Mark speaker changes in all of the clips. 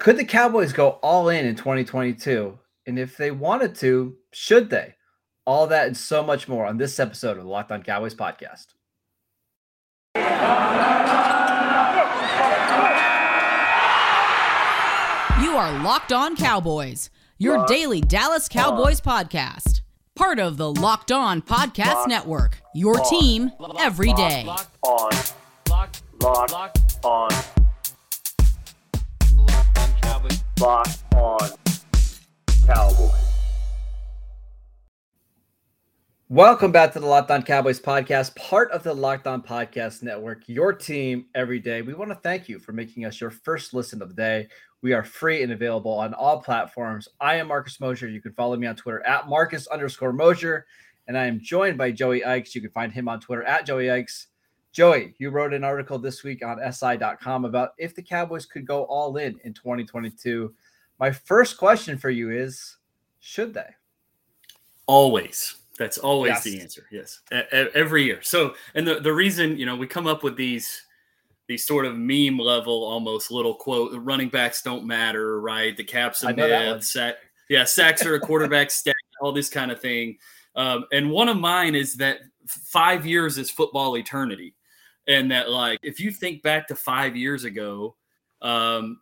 Speaker 1: Could the Cowboys go all in in 2022? And if they wanted to, should they? All that and so much more on this episode of the Locked On Cowboys podcast.
Speaker 2: You are Locked On Cowboys, your daily Dallas Cowboys podcast. Part of the Locked On Podcast Network, your team every day.
Speaker 3: on. Lock, lock, on. Lock on Cowboys.
Speaker 1: Welcome back to the Locked On Cowboys podcast, part of the Locked On Podcast Network, your team every day. We want to thank you for making us your first listen of the day. We are free and available on all platforms. I am Marcus Mosher. You can follow me on Twitter at Marcus underscore Mosher. And I am joined by Joey Ickes. You can find him on Twitter at Joey Ickes. Joey, you wrote an article this week on SI.com about if the Cowboys could go all in in 2022. My first question for you is should they?
Speaker 4: Always. That's always
Speaker 1: Yes.
Speaker 4: the answer. Yes. Every year. So, and the, the reason, you know, we come up with these, these sort of meme level, almost little quote, running backs don't matter, right? The caps and
Speaker 1: know
Speaker 4: myth, sack, yeah, sacks are a quarterback stat, all this kind of thing. Um, and one of mine is that five years is football eternity. And that, like, if you think back to five years ago, um,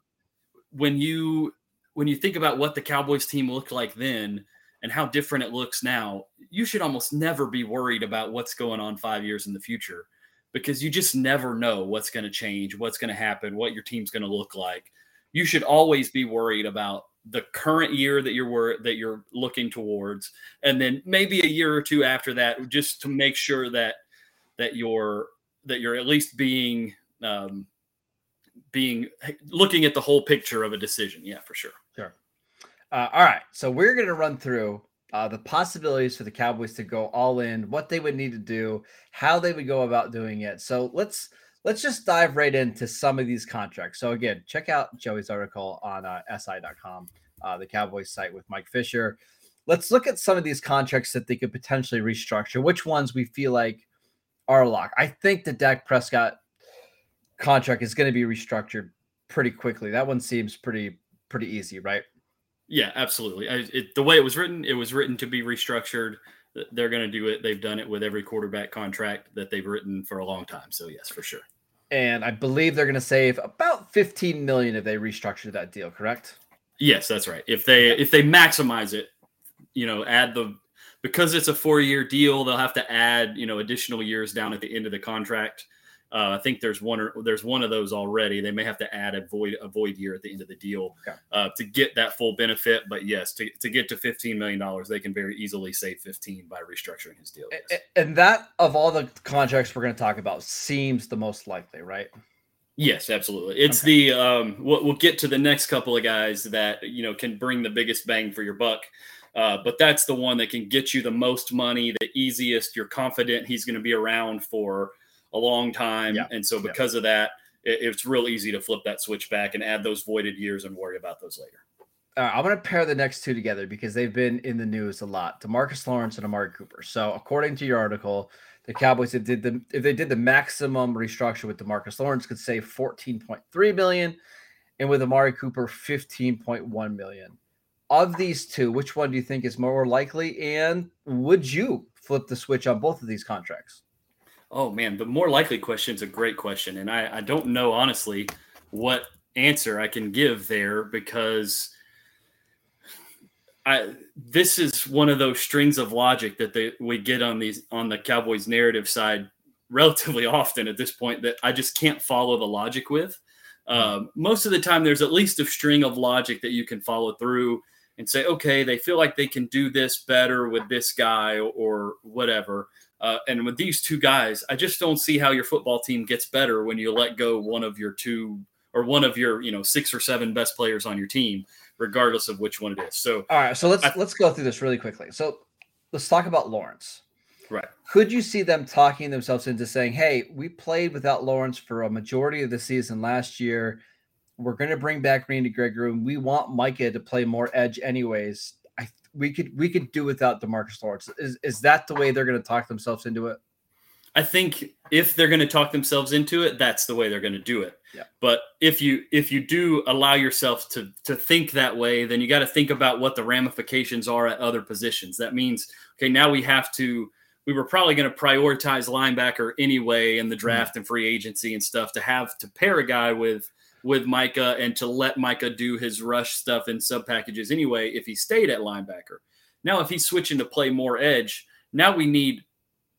Speaker 4: when you when you think about what the Cowboys team looked like then and how different it looks now, you should almost never be worried about what's going on five years in the future because you just never know what's going to change, what's going to happen, what your team's going to look like. You should always be worried about the current year that you're wor- that you're looking towards, and then maybe a year or two after that, just to make sure that that you're that you're at least being um, being looking at the whole picture of a decision. Yeah, for sure.
Speaker 1: Sure. Uh, all right. So we're going to run through uh, the possibilities for the Cowboys to go all in, what they would need to do, how they would go about doing it. So let's let's just dive right into some of these contracts. So again, check out Joey's article on uh, SI.com, uh, the Cowboys site with Mike Fisher. Let's look at some of these contracts that they could potentially restructure. Which ones we feel like are a lock. I think the Dak Prescott contract is going to be restructured pretty quickly. That one seems pretty pretty easy, right?
Speaker 4: Yeah, absolutely. I, it, the way it was written, it was written to be restructured. They're going to do it. They've done it with every quarterback contract that they've written for a long time. So yes, for sure.
Speaker 1: and I believe they're going to save about 15 million if they restructure that deal, correct?
Speaker 4: Yes, that's right. If they if they maximize it, you know, add the because it's a four year deal, they'll have to add you know additional years down at the end of the contract. Uh, I think there's one or there's one of those already. They may have to add a void a void year at the end of the deal
Speaker 1: Okay.
Speaker 4: uh, to get that full benefit. But yes, to, to get to 15 million dollars, they can very easily save 15 by restructuring his deal. Yes.
Speaker 1: And that of all the contracts we're going to talk about seems the most likely, right?
Speaker 4: Yes, absolutely. It's
Speaker 1: Okay.
Speaker 4: the um, we'll, we'll get to the next couple of guys that you know can bring the biggest bang for your buck. Uh, but that's the one that can get you the most money, the easiest. You're confident he's going to be around for a long time,
Speaker 1: Yeah.
Speaker 4: and so
Speaker 1: Yeah.
Speaker 4: because of that, it, it's real easy to flip that switch back and add those voided years and worry about those later.
Speaker 1: Right, I'm going to pair the next two together because they've been in the news a lot. Demarcus Lawrence and Amari Cooper. So, according to your article, the Cowboys if did the if they did the maximum restructure with Demarcus Lawrence could save 14.3 million, and with Amari Cooper 15.1 million. Of these two, which one do you think is more likely? And would you flip the switch on both of these contracts?
Speaker 4: Oh man, the more likely question is a great question, and I, I don't know honestly what answer I can give there because I this is one of those strings of logic that they, we get on these on the Cowboys narrative side relatively often at this point that I just can't follow the logic with. Um, most of the time, there's at least a string of logic that you can follow through and say, okay, they feel like they can do this better with this guy or whatever. Uh, and with these two guys, I just don't see how your football team gets better when you let go one of your two or one of your you know six or seven best players on your team, regardless of which one it is. So
Speaker 1: All right, so let's
Speaker 4: I-
Speaker 1: let's go through this really quickly. So, let's talk about Lawrence.
Speaker 4: right,
Speaker 1: Could you see them talking themselves into saying, "Hey, we played without Lawrence for a majority of the season last year. We're going to bring back Randy Gregory, and we want Micah to play more edge, anyways. I we could we could do without Demarcus Lawrence. Is is that the way they're going to talk themselves into it?
Speaker 4: I think if they're going to talk themselves into it, that's the way they're going to do it.
Speaker 1: Yeah.
Speaker 4: But if you if you do allow yourself to to think that way, then you got to think about what the ramifications are at other positions. That means okay, now we have to we were probably going to prioritize linebacker anyway in the hmm. draft and free agency and stuff to have to pair a guy with with Micah and to let Micah do his rush stuff in sub packages anyway if he stayed at linebacker. Now if he's switching to play more edge, now we need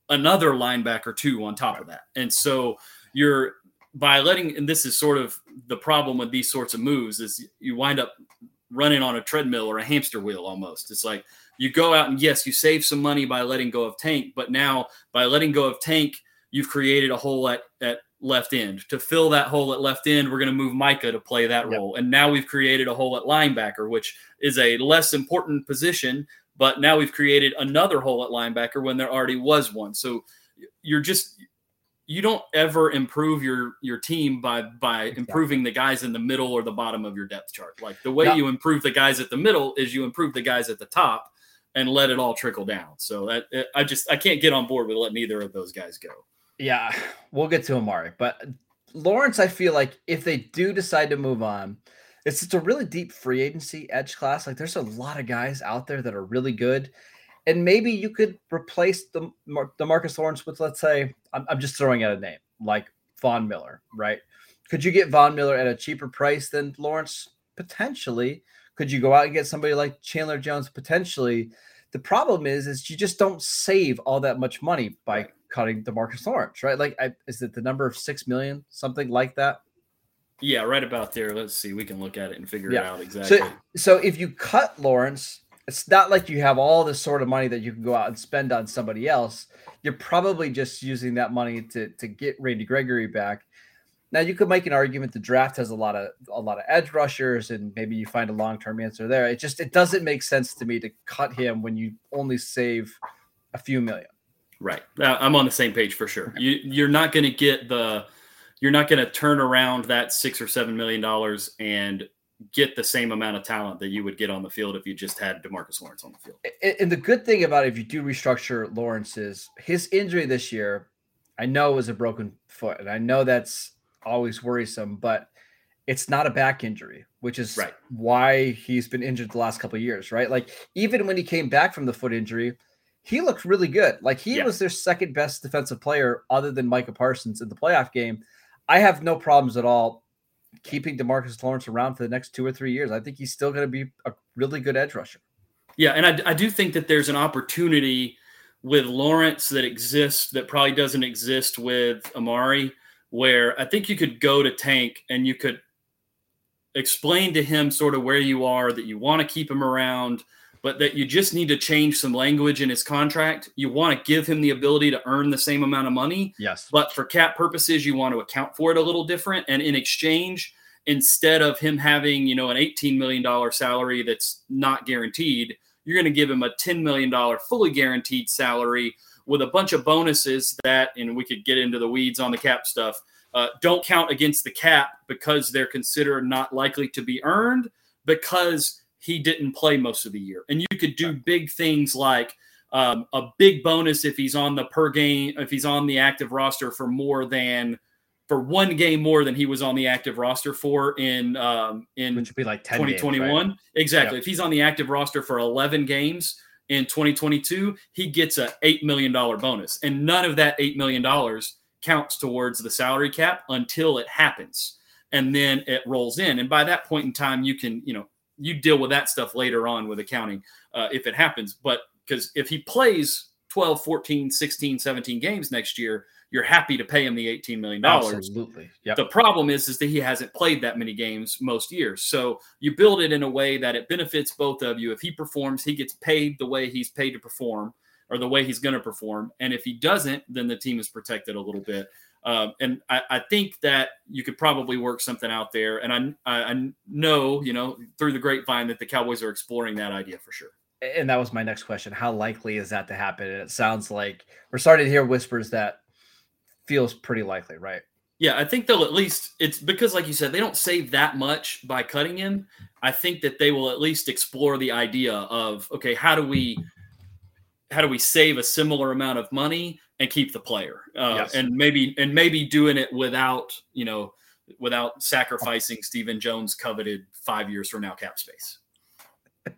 Speaker 4: another linebacker too on top of that. And so you're by letting and this is sort of the problem with these sorts of moves is you wind up running on a treadmill or a hamster wheel almost. It's like you go out and yes, you save some money by letting go of Tank, but now by letting go of Tank, you've created a hole at at left end. To fill that hole at left end, we're going to move Micah to play that yep. role. And now we've created a hole at linebacker, which is a less important position, but now we've created another hole at linebacker when there already was one. So you're just you don't ever improve your your team by by exactly. improving the guys in the middle or the bottom of your depth chart. Like the way you improve the guys at the middle is you improve the guys at the top and let it all trickle down. So that I just I can't get on board with letting either of those guys go.
Speaker 1: Yeah, we'll get to Amari, but Lawrence, I feel like if they do decide to move on, it's just a really deep free agency edge class. Like there's a lot of guys out there that are really good and maybe you could replace the Demarcus Lawrence with, let's say, I'm, I'm just throwing out a name like Von Miller, right? Could you get Von Miller at a cheaper price than Lawrence? Potentially. Could you go out and get somebody like Chandler Jones? Potentially. The problem is, is you just don't save all that much money by cutting Demarcus Lawrence, right? Like, I, is it the number of six million, something like that?
Speaker 4: Yeah, right about there. Let's see. We can look at it and figure yeah. it out exactly.
Speaker 1: So, so if you cut Lawrence, it's not like you have all this sort of money that you can go out and spend on somebody else. You're probably just using that money to to get Randy Gregory back. Now you could make an argument the draft has a lot of a lot of edge rushers, and maybe you find a long term answer there. It just it doesn't make sense to me to cut him when you only save a few million.
Speaker 4: Right, uh, I'm on the same page for sure. You you're not going to get the you're not going to turn around that six or seven million dollars and get the same amount of talent that you would get on the field if you just had Demarcus Lawrence on the field.
Speaker 1: And the good thing about it, if you do restructure Lawrence is his injury this year, I know was a broken foot, and I know that's always worrisome, but it's not a back injury, which is
Speaker 4: right.
Speaker 1: why he's been injured the last couple of years, right? Like even when he came back from the foot injury, he looked really good. Like he yeah. was their second best defensive player other than Micah Parsons in the playoff game. I have no problems at all keeping Demarcus Lawrence around for the next two or three years. I think he's still going to be a really good edge rusher.
Speaker 4: Yeah, and I, I do think that there's an opportunity with Lawrence that exists that probably doesn't exist with Amari, where I think you could go to Tank and you could explain to him sort of where you are, that you want to keep him around, but that you just need to change some language in his contract. You want to give him the ability to earn the same amount of money.
Speaker 1: Yes.
Speaker 4: But for cap purposes, you want to account for it a little different. And in exchange, instead of him having, you know, an $18 million salary that's not guaranteed, you're going to give him a $10 million fully guaranteed salary with a bunch of bonuses that, and we could get into the weeds on the cap stuff, uh, don't count against the cap because they're considered not likely to be earned because he didn't play most of the year. And you could do big things like um, a big bonus if he's on the per game, if he's on the active roster for more than for one game more than he was on the active roster for in um, in
Speaker 1: Which would be like
Speaker 4: 2021.
Speaker 1: Games, right?
Speaker 4: Exactly. Yep. If he's on the active roster for 11 games in 2022, he gets a $8 million bonus. And none of that $8 million counts towards the salary cap until it happens. And then it rolls in. And by that point in time, you can, you know, you deal with that stuff later on with accounting uh, if it happens. But because if he plays 12, 14, 16, 17 games next year, you're happy to pay him the $18 million.
Speaker 1: Absolutely. Yep.
Speaker 4: The problem is, is that he hasn't played that many games most years. So you build it in a way that it benefits both of you. If he performs, he gets paid the way he's paid to perform or the way he's going to perform. And if he doesn't, then the team is protected a little bit. Um, and I, I, think that you could probably work something out there. And I, I know, you know, through the grapevine that the Cowboys are exploring that idea for sure.
Speaker 1: And that was my next question. How likely is that to happen? And it sounds like we're starting to hear whispers that feels pretty likely, right?
Speaker 4: Yeah, I think they'll at least it's because, like you said, they don't save that much by cutting him. I think that they will at least explore the idea of okay, how do we how do we save a similar amount of money and keep the player, uh,
Speaker 1: Yes.
Speaker 4: and maybe and maybe doing it without you know without sacrificing Stephen Jones' coveted five years from now cap space.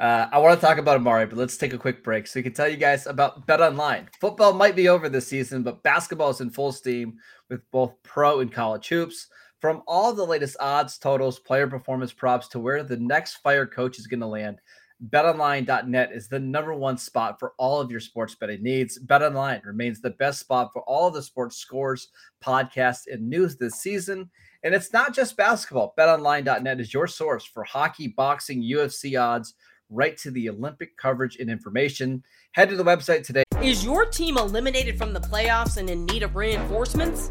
Speaker 1: Uh, I want to talk about Amari, but let's take a quick break so we can tell you guys about Bet Online. Football might be over this season, but basketball is in full steam with both pro and college hoops. From all the latest odds, totals, player performance props to where the next fire coach is going to land, betonline.net is the number one spot for all of your sports betting needs. BetOnline remains the best spot for all of the sports scores, podcasts, and news this season. And it's not just basketball. BetOnline.net is your source for hockey, boxing, UFC odds, right to the Olympic coverage and information. Head to the website today.
Speaker 5: Is your team eliminated from the playoffs and in need of reinforcements?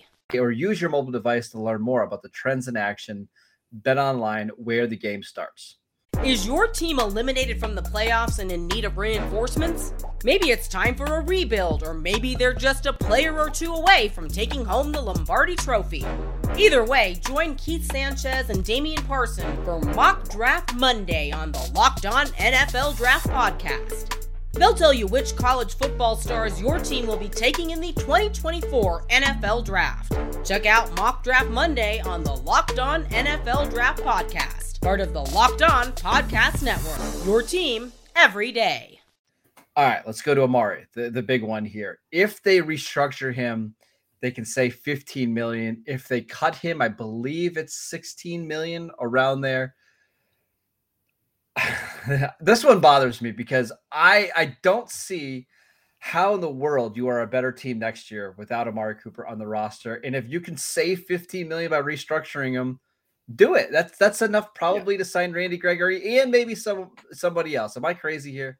Speaker 1: Or use your mobile device to learn more about the trends in action. Bet online where the game starts.
Speaker 5: Is your team eliminated from the playoffs and in need of reinforcements? Maybe it's time for a rebuild, or maybe they're just a player or two away from taking home the Lombardi Trophy. Either way, join Keith Sanchez and Damian Parson for Mock Draft Monday on the Locked On NFL Draft Podcast. They'll tell you which college football stars your team will be taking in the 2024 NFL Draft. Check out Mock Draft Monday on the Locked On NFL Draft Podcast, part of the Locked On Podcast Network. Your team every day.
Speaker 1: All right, let's go to Amari, the, the big one here. If they restructure him, they can say 15 million. If they cut him, I believe it's 16 million around there. this one bothers me because I I don't see how in the world you are a better team next year without Amari Cooper on the roster. And if you can save 15 million by restructuring him, do it. That's that's enough probably to sign Randy Gregory and maybe some somebody else. Am I crazy here?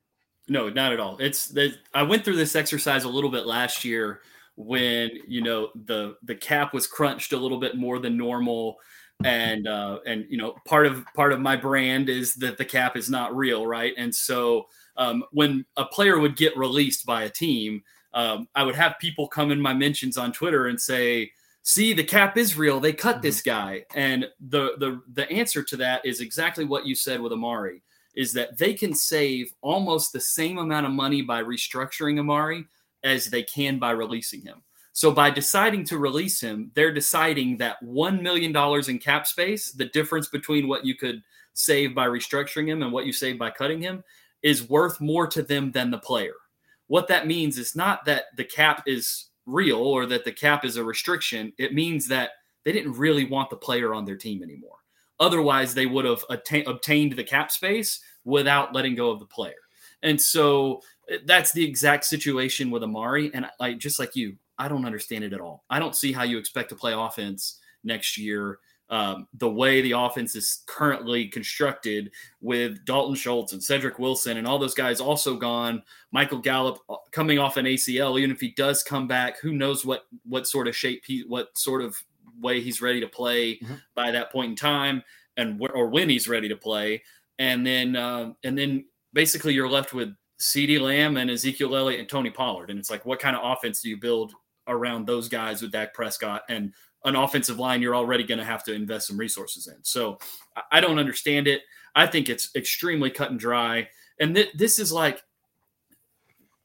Speaker 4: No, not at all. It's I went through this exercise a little bit last year when you know the the cap was crunched a little bit more than normal and uh and you know part of part of my brand is that the cap is not real right? And so um when a player would get released by a team um i would have people come in my mentions on twitter and say see the cap is real. They cut this guy. And the the the answer to that is exactly what you said with amari is that they can save almost the same amount of money by restructuring amari as they can by releasing him so by deciding to release him, they're deciding that $1 million in cap space, the difference between what you could save by restructuring him and what you save by cutting him, is worth more to them than the player. What that means is not that the cap is real or that the cap is a restriction. It means that they didn't really want the player on their team anymore. Otherwise, they would have atta- obtained the cap space without letting go of the player. And so eh, that's the exact situation with Amari. And like just like you, I don't understand it at all. I don't see how you expect to play offense next year. Um, the way the offense is currently constructed with Dalton Schultz and Cedric Wilson and all those guys also gone. Michael Gallup uh, coming off an ACL, even if he does come back, who knows what what sort of shape he, what sort of way he's ready to play
Speaker 1: Mhm.
Speaker 4: by that point in time, and wh- or when he's ready to play. And then uh, and then basically you're left with CeeDee Lamb and Ezekiel Elliott and Tony Pollard, and it's like, what kind of offense do you build around those guys with Dak Prescott and an offensive line you're already going to have to invest some resources in. So I- don't understand it. I think it's extremely cut and dry. And th- this is like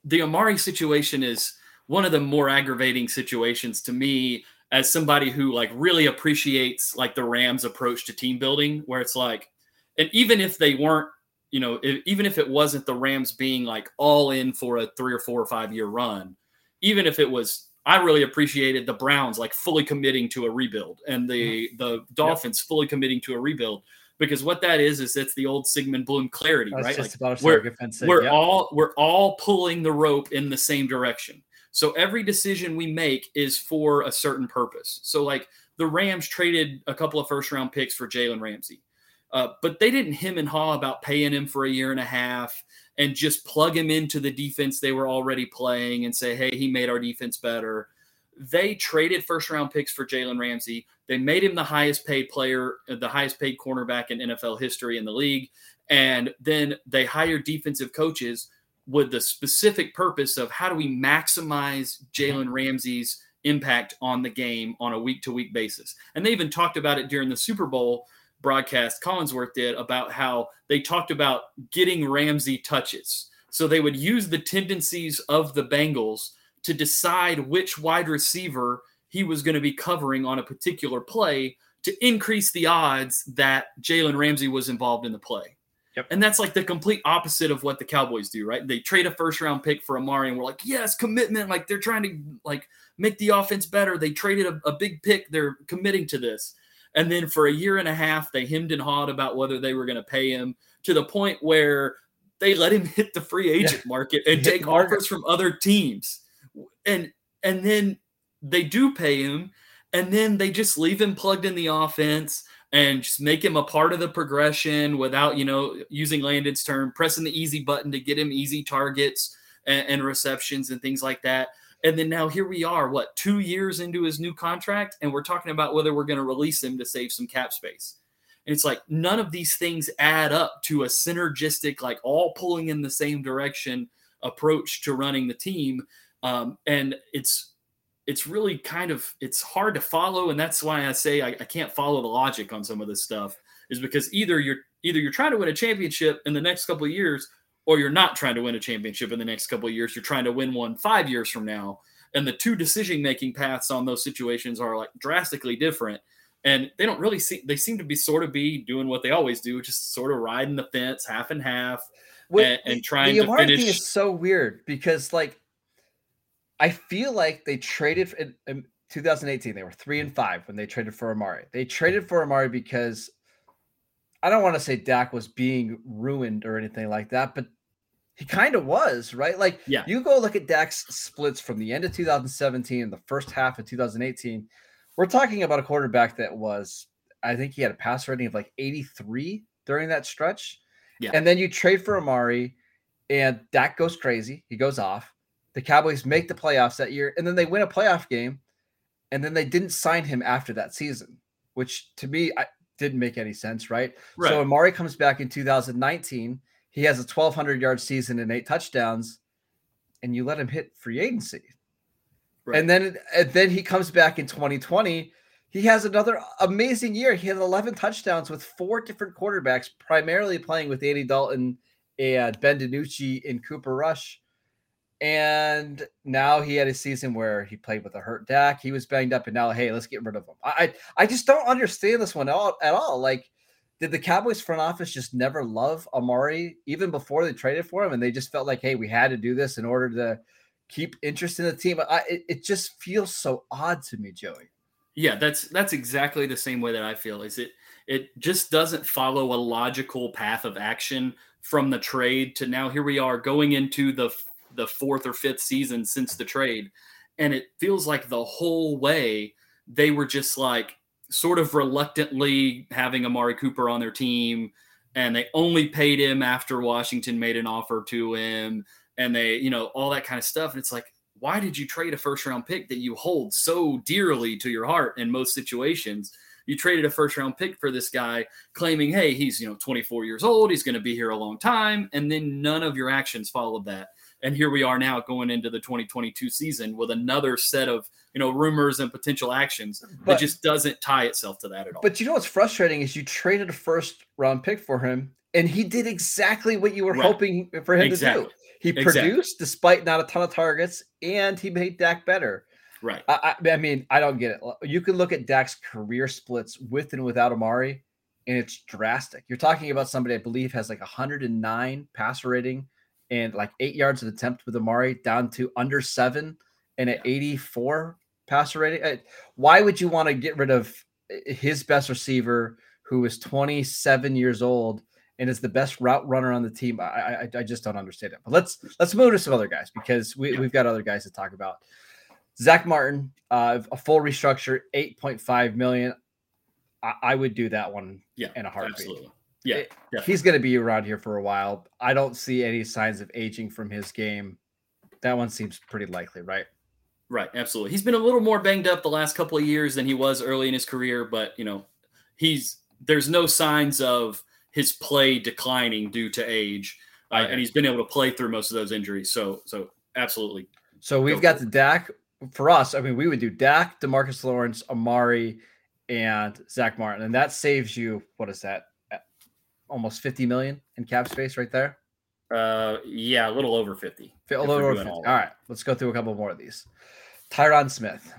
Speaker 4: the Amari situation is one of the more aggravating situations to me as somebody who like really appreciates like the Rams approach to team building where it's like and even if they weren't you know if, even if it wasn't the Rams being like all in for a 3 or 4 or 5 year run even if it was I really appreciated the Browns like fully committing to a rebuild and the the Dolphins fully committing to a rebuild because what that is is it's the old Sigmund Bloom clarity,
Speaker 1: That's
Speaker 4: right?
Speaker 1: just
Speaker 4: Like,
Speaker 1: about
Speaker 4: we're- we're
Speaker 1: Yep.
Speaker 4: all we're all pulling the rope in the same direction. So every decision we make is for a certain purpose. So like the Rams traded a couple of first round picks for Jalen Ramsey, uh, but they didn't him and haw about paying him for a year and a half and just plug him into the defense they were already playing and say, hey, he made our defense better. they traded first round picks for Jalen Ramsey. They made him the highest paid player, uh, the highest paid cornerback in NFL history in the league. And then they hired defensive coaches with the specific purpose of how do we maximize Jalen Ramsey's impact on the game on a week to week basis. And they even talked about it during the Super Bowl broadcast Collinsworth did about how they talked about getting Ramsey touches. So they would use the tendencies of the Bengals to decide which wide receiver he was going to be covering on a particular play to increase the odds that Jalen Ramsey was involved in the play. Yep. And that's like the complete opposite of what the Cowboys do, right? They trade a first round pick for Amari, and we're like, yes, commitment. Like they're trying to like make the offense better. They traded a, a big pick. They're committing to this. And then for a year and a half, they hemmed and hawed about whether they were going to pay him to the point where they let him hit the free agent yeah. market and take offers from other teams. And and then they do pay him, and then they just leave him plugged in the offense and just make him a part of the progression without, you know, using Landon's term, pressing the easy button to get him easy targets and, and receptions and things like that. And then now here we are, what, two years into his new contract, and we're talking about whether we're going to release him to save some cap space. And it's like none of these things add up to a synergistic, like all pulling in the same direction approach to running the team. Um, and it's it's really kind of it's hard to follow, and that's why I say I, I can't follow the logic on some of this stuff. Is because either you're either you're trying to win a championship in the next couple of years, or you're not trying to win a championship in the next couple of years. You're trying to win one five years from now. And the two decision making paths on those situations are like drastically different. And they don't really see, they seem to be sort of be doing what they always do, just sort of riding the fence half and half and, and, trying
Speaker 1: the
Speaker 4: to finish. Thing
Speaker 1: is so weird because, like, I feel like they traded in, in 2018, they were three and five when they traded for Amari. They traded for Amari because I don't want to say Dak was being ruined or anything like that, but he kind of was, right? Like, yeah, you go look at Dak's splits from the end of 2017 and the first half of 2018. We're talking about a quarterback that was, I think he had a pass rating of like 83 during that stretch. Yeah. And then you trade for Amari, and Dak goes crazy. He goes off. The Cowboys make the playoffs that year, and then they win a playoff game, and then they didn't sign him after that season, which to me I, didn't make any sense, right? right? So Amari comes back in 2019 he has a 1,200 yard season and eight touchdowns, and you let him hit free agency. Right. And then and then he comes back in 2020. He has another amazing year. He had 11 touchdowns with four different quarterbacks, primarily playing with Andy Dalton and Ben DiNucci and Cooper Rush. And now he had a season where he played with a hurt Dak. He was banged up, and now hey, let's get rid of him. I I just don't understand this one at all. At all. Like did the Cowboys front office just never love Amari even before they traded for him, and they just felt like, hey, we had to do this in order to keep interest in the team? I, it, it just feels so odd to me, Joey.
Speaker 4: Yeah, that's that's exactly the same way that I feel. Is it it just doesn't follow a logical path of action from the trade to now here we are going into the the fourth or fifth season since the trade, and it feels like the whole way they were just like sort of reluctantly having Amari Cooper on their team, and they only paid him after Washington made an offer to him, and they, you know, all that kind of stuff. And it's like, why did you trade a first round pick that you hold so dearly to your heart in most situations? You traded a first round pick for this guy, claiming, hey, he's you know 24 years old, he's going to be here a long time, and then none of your actions followed that. And here we are now going into the 2022 season with another set of you know rumors and potential actions but, that just doesn't tie itself to that at all.
Speaker 1: But you know what's frustrating is you traded a first round pick for him, and he did exactly what you were right. hoping for him exactly. to do. He exactly. produced despite not a ton of targets, and he made Dak better.
Speaker 4: Right.
Speaker 1: I, I, I mean, I don't get it. You can look at Dak's career splits with and without Amari, and it's drastic. You're talking about somebody I believe has like 109 passer rating and like eight yards an attempt with Amari down to under seven and at 84 passer rating. Why would you want to get rid of uh, his best receiver who is 27 years old and is the best route runner on the team? I I, I just don't understand it. But let's let's move to some other guys because we, we've got other guys to talk about. Zack Martin, uh, a full restructure, 8.5 million. I, I would do that one
Speaker 4: yeah,
Speaker 1: in a heartbeat.
Speaker 4: Absolutely. Yeah, it,
Speaker 1: he's going to be around here for a while. I don't see any signs of aging from his game. That one seems pretty likely, right?
Speaker 4: Right, absolutely. He's been a little more banged up the last couple of years than he was early in his career, but you know, he's there's no signs of his play declining due to age, uh, and he's been able to play through most of those injuries. So, so absolutely.
Speaker 1: So we've got the Dak for us. I mean, we would do Dak, Demarcus Lawrence, Amari, and Zack Martin, and that saves you what is that? Almost fifty million in cap space right there.
Speaker 4: Uh, yeah, a little over fifty.
Speaker 1: A little over 50. All, all right, let's go through a couple more of these. Tyron Smith.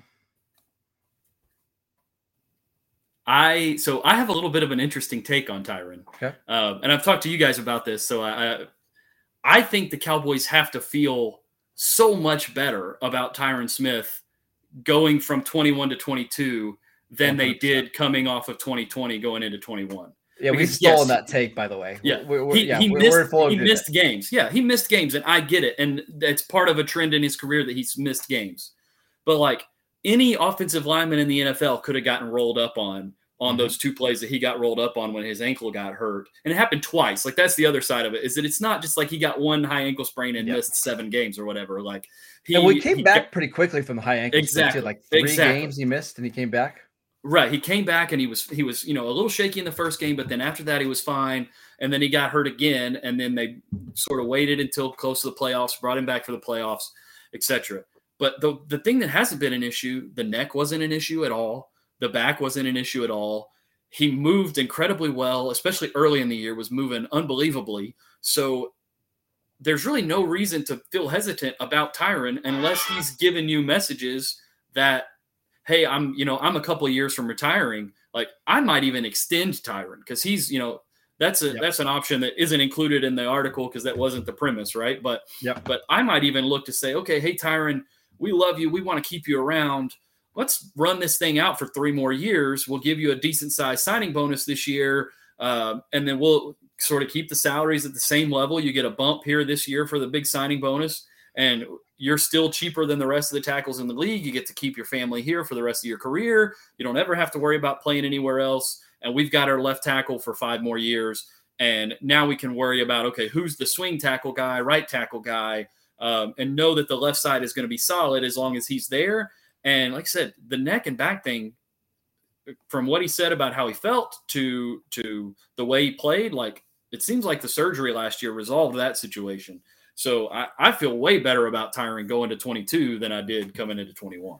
Speaker 4: I so I have a little bit of an interesting take on Tyron.
Speaker 1: Okay.
Speaker 4: Uh, and I've talked to you guys about this. So I, I think the Cowboys have to feel so much better about Tyron Smith going from 21 to 22 than 100%. they did coming off of 2020 going into 21.
Speaker 1: Yeah, we've stolen yes, that take, by the way.
Speaker 4: Yeah, we're, we're, he, yeah, he we're, missed, he missed games. Yeah, he missed games, and I get it, and that's part of a trend in his career that he's missed games. But like any offensive lineman in the NFL could have gotten rolled up on on mm-hmm. those two plays that he got rolled up on when his ankle got hurt, and it happened twice. Like that's the other side of it is that it's not just like he got one high ankle sprain and yep. missed seven games or whatever. Like
Speaker 1: he, and we came back pretty quickly from the high ankle. Exactly, like three exactly. games he missed, and he came back.
Speaker 4: Right. He came back and he was he was, you know, a little shaky in the first game, but then after that he was fine. And then he got hurt again. And then they sort of waited until close to the playoffs, brought him back for the playoffs, etc. But the the thing that hasn't been an issue, the neck wasn't an issue at all. The back wasn't an issue at all. He moved incredibly well, especially early in the year, was moving unbelievably. So there's really no reason to feel hesitant about Tyron unless he's given you messages that hey, I'm, you know, I'm a couple years from retiring. Like I might even extend Tyron because he's, you know, that's a yep. that's an option that isn't included in the article because that wasn't the premise, right? But
Speaker 1: yeah,
Speaker 4: but I might even look to say, okay, hey Tyron, we love you, we want to keep you around. Let's run this thing out for three more years. We'll give you a decent size signing bonus this year, uh, and then we'll sort of keep the salaries at the same level. You get a bump here this year for the big signing bonus, and you're still cheaper than the rest of the tackles in the league. You get to keep your family here for the rest of your career. You don't ever have to worry about playing anywhere else. And we've got our left tackle for five more years. And now we can worry about okay, who's the swing tackle guy, right tackle guy, um, and know that the left side is going to be solid as long as he's there. And like I said, the neck and back thing, from what he said about how he felt to to the way he played, like it seems like the surgery last year resolved that situation. So I, I feel way better about Tyron going to 22 than I did coming into 21.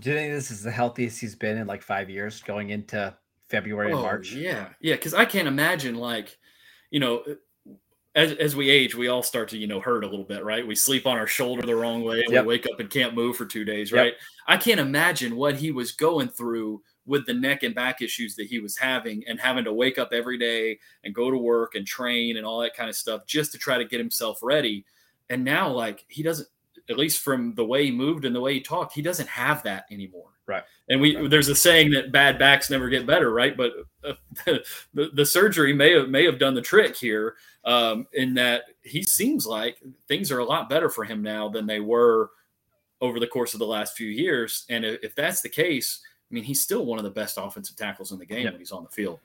Speaker 1: Do you think this is the healthiest he's been in like five years going into February oh, and March?
Speaker 4: Yeah. Yeah. Cause I can't imagine like, you know, as, as we age, we all start to, you know, hurt a little bit, right? We sleep on our shoulder the wrong way. Yep. We wake up and can't move for two days, right? Yep. I can't imagine what he was going through with the neck and back issues that he was having and having to wake up every day and go to work and train and all that kind of stuff just to try to get himself ready and now, like, he doesn't, at least from the way he moved and the way he talked, he doesn't have that anymore.
Speaker 1: Right.
Speaker 4: And we, right. there's a saying that bad backs never get better, right? But uh, the, the surgery may have, may have done the trick here um, in that he seems like things are a lot better for him now than they were over the course of the last few years. And if, if that's the case, I mean, he's still one of the best offensive tackles in the game when he's on the field.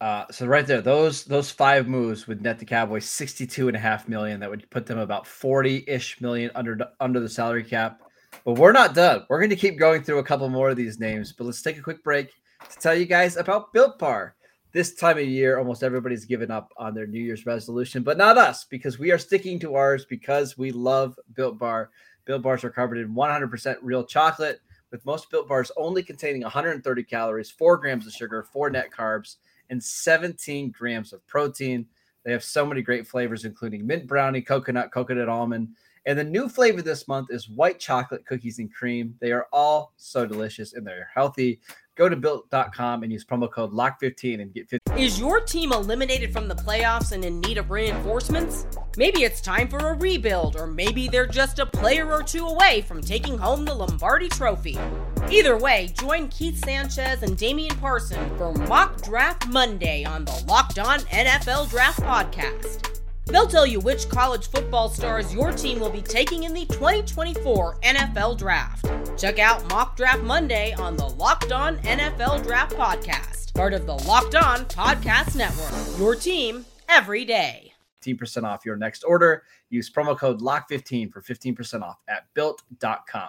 Speaker 1: Uh, so right there, those those five moves would net the Cowboys 62 and a half million. That would put them about 40-ish million under under the salary cap. But we're not done. We're going to keep going through a couple more of these names. But let's take a quick break to tell you guys about Built Bar. This time of year, almost everybody's given up on their New Year's resolution, but not us because we are sticking to ours because we love Built Bar. Built Bars are covered in 100% real chocolate, with most Built Bars only containing 130 calories, 4 grams of sugar, 4 net carbs and 17 grams of protein. They have so many great flavors, including mint brownie, coconut, coconut almond. And the new flavor this month is white chocolate cookies and cream. They are all so delicious and they're healthy. Go to built.com and use promo code LOCKED15 and get
Speaker 5: 15. Is your team eliminated from the playoffs and in need of reinforcements? Maybe it's time for a rebuild, or maybe they're just a player or two away from taking home the Lombardi Trophy. Either way, join Keith Sanchez and Damian Parson for Mock Draft Monday on the Locked On NFL Draft Podcast. They'll tell you which college football stars your team will be taking in the 2024 NFL Draft. Check out Mock Draft Monday on the Locked On NFL Draft Podcast, part of the Locked On Podcast Network. Your team every day.
Speaker 1: 15% off your next order. Use promo code LOCKED15 for 15% off at built.com.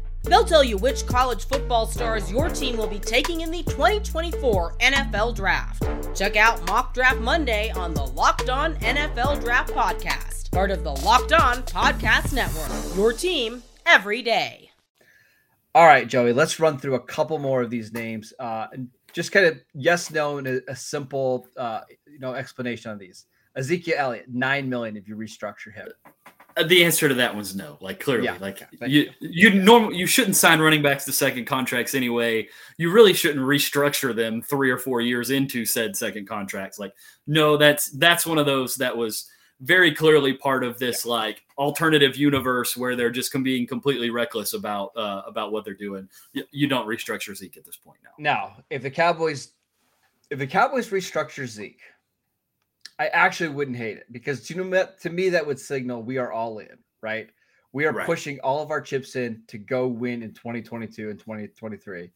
Speaker 5: They'll tell you which college football stars your team will be taking in the 2024 NFL Draft. Check out Mock Draft Monday on the Locked On NFL Draft Podcast part of the Locked On Podcast Network. Your team every day.
Speaker 1: All right, Joey, let's run through a couple more of these names. Uh, and just kind of yes, no, and a, a simple uh, you know explanation on these. Ezekiel Elliott, nine million if you restructure him.
Speaker 4: Uh, the answer to that one's no. Like clearly,
Speaker 1: Yeah,
Speaker 4: like
Speaker 1: okay, thank
Speaker 4: you, you normal you shouldn't sign running backs to second contracts anyway. You really shouldn't restructure them three or four years into said second contracts. Like, no, that's that's one of those that was very clearly part of this like alternative universe where they're just being completely reckless about uh, about what they're doing. You, you don't restructure Zeke at this point now.
Speaker 1: Now, if the Cowboys, if the Cowboys restructure Zeke, I actually wouldn't hate it because to me, to me that would signal we are all in, right? We are
Speaker 4: Right.
Speaker 1: pushing all of our chips in to go win in 2022 and 2023.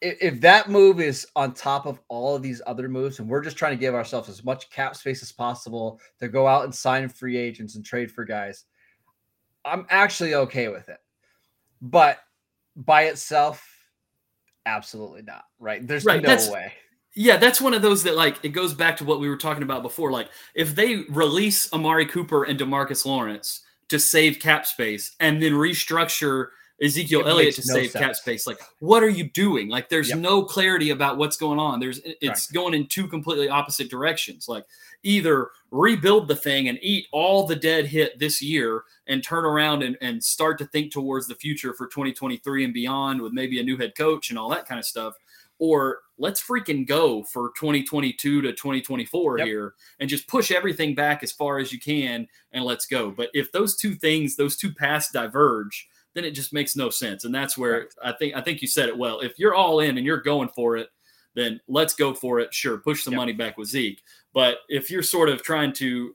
Speaker 1: If, if that move is on top of all of these other moves, and we're just trying to give ourselves as much cap space as possible to go out and sign free agents and trade for guys, I'm actually okay with it. But by itself, absolutely not. Right? There's
Speaker 4: Right,
Speaker 1: no
Speaker 4: that's-
Speaker 1: way.
Speaker 4: Yeah, that's one of those that like it goes back to what we were talking about before. Like if they release Amari Cooper and Demarcus Lawrence to save cap space and then restructure Ezekiel
Speaker 1: It
Speaker 4: Elliott to
Speaker 1: no
Speaker 4: save cap space, like what are you doing? Like there's
Speaker 1: Yep.
Speaker 4: no clarity about what's going on. There's it- it's going in two completely opposite directions. Like either rebuild the thing and eat all the dead hit this year and turn around and, and start to think towards the future for 2023 and beyond with maybe a new head coach and all that kind of stuff or let's freaking go for 2022 to 2024
Speaker 1: Yep.
Speaker 4: here and just push everything back as far as you can and let's go. But if those two things, those two paths diverge, then it just makes no sense. And that's where I think I think you said it well. If you're all in and you're going for it, then let's go for it. Sure, push the
Speaker 1: Yep.
Speaker 4: money back with Zeke. But if you're sort of trying to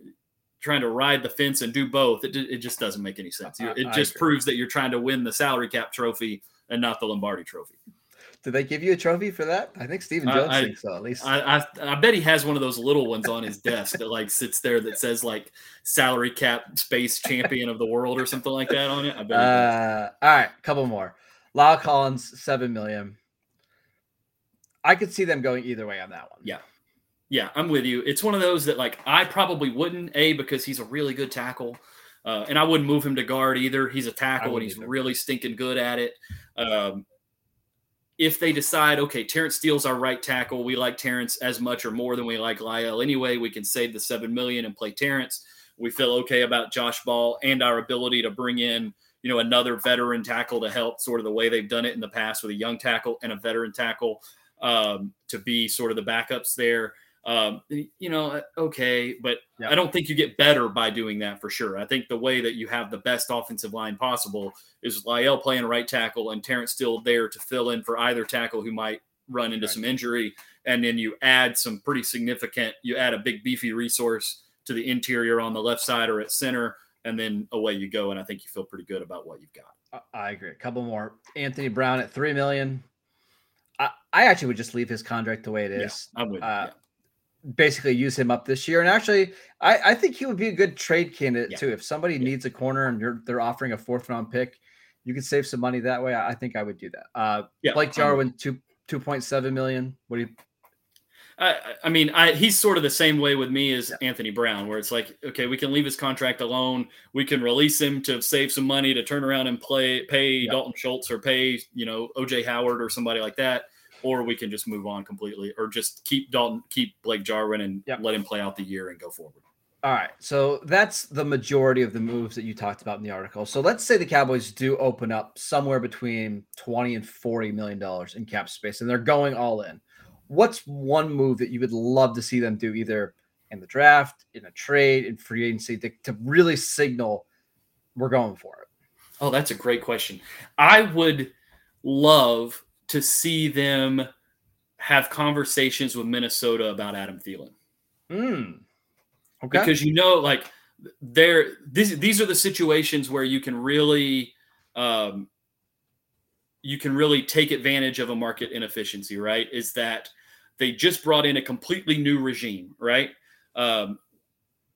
Speaker 4: trying to ride the fence and do both, it, it just doesn't make any sense. It just proves that you're trying to win the salary cap trophy and not the Lombardi trophy.
Speaker 1: Did they give you a trophy for that? I think Stephen Jones
Speaker 4: I-
Speaker 1: thinks so, at least.
Speaker 4: I, I I bet he has one of those little ones on his desk that like sits there that says like salary cap space champion of the world or something like that on it. I bet.
Speaker 1: Uh, all right, couple more. La'el Collins, seven million. I could see them going either way on that one.
Speaker 4: Yeah. Yeah, I'm with you. It's one of those that like I probably wouldn't a because he's a really good tackle, uh, and I wouldn't move him to guard either. He's a tackle and he's
Speaker 1: either.
Speaker 4: really stinking good at it. Um, if they decide, okay, Terrence Steele's our right tackle, we like Terrence as much or more than we like La'el anyway. We can save the seven million and play Terrence. We feel okay about Josh Ball and our ability to bring in, you know, another veteran tackle to help, sort of the way they've done it in the past with a young tackle and a veteran tackle um, to be sort of the backups there. Um, you know, okay, but
Speaker 1: Yeah.
Speaker 4: I don't think you get better by doing that for sure. I think the way that you have the best offensive line possible is La'el playing right tackle and Terrence still there to fill in for either tackle who might run into
Speaker 1: Right.
Speaker 4: some injury. And then you add some pretty significant, you add a big beefy resource to the interior on the left side or at center, and then away you go. And I think you feel pretty good about what you've got.
Speaker 1: I- I agree. A couple more. Anthony Brown at three million. I, I actually would just leave his contract the way it is.
Speaker 4: I'm with you.
Speaker 1: Uh,
Speaker 4: yeah.
Speaker 1: Basically, use him up this year. And actually, I, I think he would be a good trade candidate
Speaker 4: Yeah.
Speaker 1: too. If somebody
Speaker 4: Yeah.
Speaker 1: needs a corner and you're they're offering a fourth round pick, you could save some money that way. I, I think I would do that. Uh,
Speaker 4: Yeah,
Speaker 1: Blake Jarwin, two two point seven million. What do you?
Speaker 4: I, I mean, I, he's sort of the same way with me as Anthony Brown, where it's like, okay, we can leave his contract alone. We can release him to save some money to turn around and play, pay
Speaker 1: Yeah.
Speaker 4: Dalton Schultz or pay, you know, OJ Howard or somebody like that, or we can just move on completely, or just keep Dalton, keep Blake Jarwin, and
Speaker 1: Yeah.
Speaker 4: let him play out the year and go forward.
Speaker 1: All right. So that's the majority of the moves that you talked about in the article. So let's say the Cowboys do open up somewhere between 20 and 40 million dollars in cap space and they're going all in. What's one move that you would love to see them do either in the draft, in a trade, in free agency to, to really signal we're going for it?
Speaker 4: Oh, that's a great question. I would love to see them have conversations with Minnesota about Adam Thielen.
Speaker 1: Hmm. Okay.
Speaker 4: because you know like there these these are the situations where you can really um, you can really take advantage of a market inefficiency, right? Is that they just brought in a completely new regime, right? Um,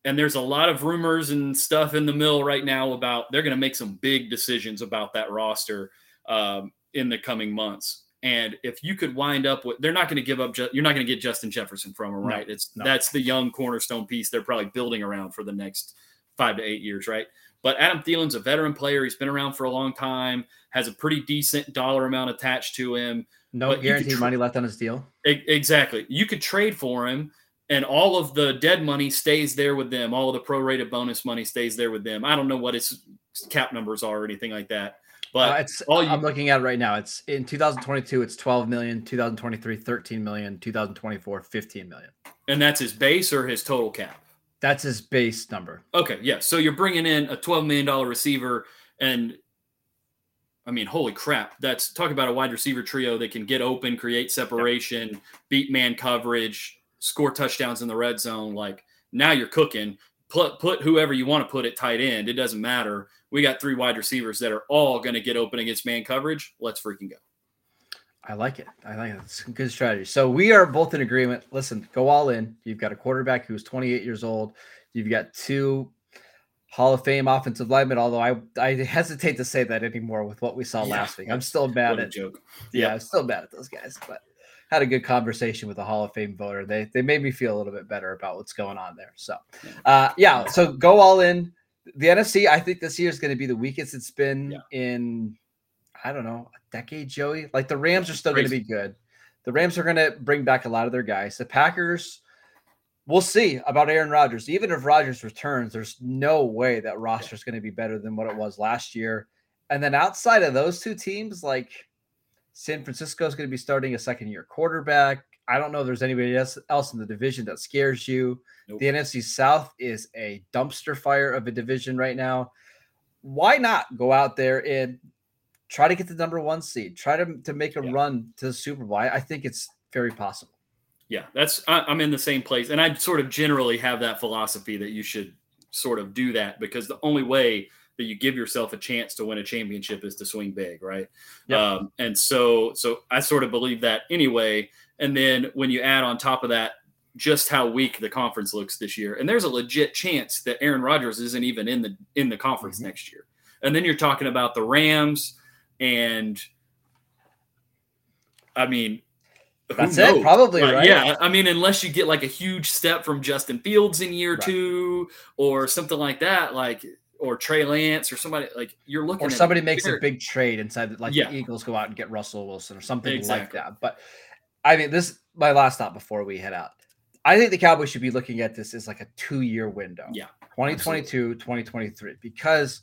Speaker 4: and there's a lot of rumors and stuff in the mill right now about they're going to make some big decisions about that roster um, in the coming months. And if you could wind up with, they're not going to give up. You're not going to get Justin Jefferson from them, right? No, it's no. that's the young cornerstone piece they're probably building around for the next five to eight years, right? But Adam Thielen's a veteran player. He's been around for a long time, has a pretty decent dollar amount attached to him.
Speaker 1: No guaranteed tra- money left on his deal.
Speaker 4: Exactly. You could trade for him, and all of the dead money stays there with them. All of the prorated bonus money stays there with them. I don't know what his cap numbers are or anything like that. But uh,
Speaker 1: it's all you, I'm looking at right now. It's in 2022, it's 12 million, 2023, 13 million, 2024, 15 million.
Speaker 4: And that's his base or his total cap?
Speaker 1: That's his base number.
Speaker 4: Okay, yeah. So you're bringing in a 12 million dollar receiver, and I mean, holy crap! That's talking about a wide receiver trio that can get open, create separation, yeah. beat man coverage, score touchdowns in the red zone. Like now you're cooking. Put put whoever you want to put at tight end. It doesn't matter. We got three wide receivers that are all going to get open against man coverage. Let's freaking go.
Speaker 1: I like it. I like it. It's a good strategy. So we are both in agreement. Listen, go all in. You've got a quarterback who's 28 years old. You've got two Hall of Fame offensive linemen. Although I I hesitate to say that anymore with what we saw yeah. last week. I'm still mad at
Speaker 4: joke.
Speaker 1: Yeah, yep. I'm still mad at those guys. But had a good conversation with a Hall of Fame voter. They they made me feel a little bit better about what's going on there. So uh, yeah. So go all in. The NFC, I think this year is going to be the weakest it's been yeah. in I don't know, a decade, Joey. Like the Rams are still going to be good. The Rams are going to bring back a lot of their guys. The Packers, we'll see about Aaron Rodgers. Even if Rodgers returns, there's no way that roster is going to be better than what it was last year. And then outside of those two teams, like San Francisco is going to be starting a second year quarterback. I don't know if there's anybody else, else in the division that scares you. Nope. The NFC South is a dumpster fire of a division right now. Why not go out there and try to get the number one seed, try to, to make a yeah. run to the Super Bowl. I, I, think it's very possible.
Speaker 4: Yeah, that's I, I'm in the same place, and I sort of generally have that philosophy that you should sort of do that because the only way that you give yourself a chance to win a championship is to swing big, right? Yep. Um, and so, so I sort of believe that anyway. And then when you add on top of that, just how weak the conference looks this year, and there's a legit chance that Aaron Rodgers isn't even in the in the conference mm-hmm. next year. And then you're talking about the Rams and I mean,
Speaker 1: that's it, probably, right?
Speaker 4: Yeah, I mean, unless you get like a huge step from Justin Fields in year right. two or something like that, like or Trey Lance or somebody like you're looking.
Speaker 1: Or somebody makes a big trade inside, like yeah. the Eagles go out and get Russell Wilson or something exactly. like that. But I mean, this my last thought before we head out. I think the Cowboys should be looking at this as like a two year window.
Speaker 4: Yeah.
Speaker 1: 2022, absolutely. 2023. Because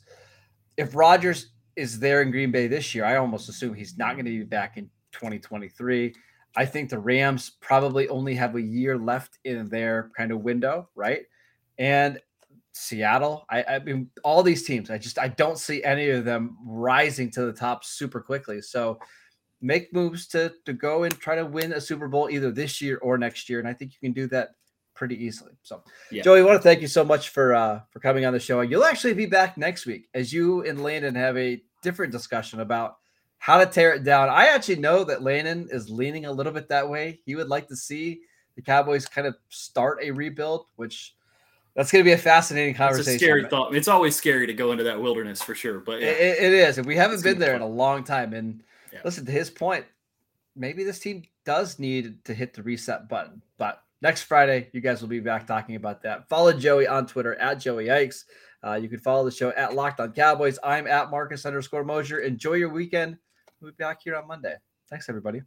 Speaker 1: if Rodgers is there in Green Bay this year, I almost assume he's not going to be back in 2023. I think the Rams probably only have a year left in their kind of window, right? And Seattle, I, I mean, all these teams, I just I don't see any of them rising to the top super quickly. So make moves to to go and try to win a Super Bowl either this year or next year, and I think you can do that pretty easily. So, yeah. Joey, I want to thank you so much for uh, for coming on the show. You'll actually be back next week as you and Landon have a different discussion about how to tear it down. I actually know that Landon is leaning a little bit that way. He would like to see the Cowboys kind of start a rebuild, which that's going to be a fascinating conversation.
Speaker 4: It's a scary thought. It's always scary to go into that wilderness for sure. But yeah.
Speaker 1: it, it is, and we haven't it's been there in a long time. And yeah. listen to his point. Maybe this team does need to hit the reset button, but next Friday, you guys will be back talking about that. Follow Joey on Twitter at Joey Ickes. Uh, you can follow the show at Locked On Cowboys. I'm at Marcus underscore Mosher. Enjoy your weekend. We'll be back here on Monday. Thanks, everybody.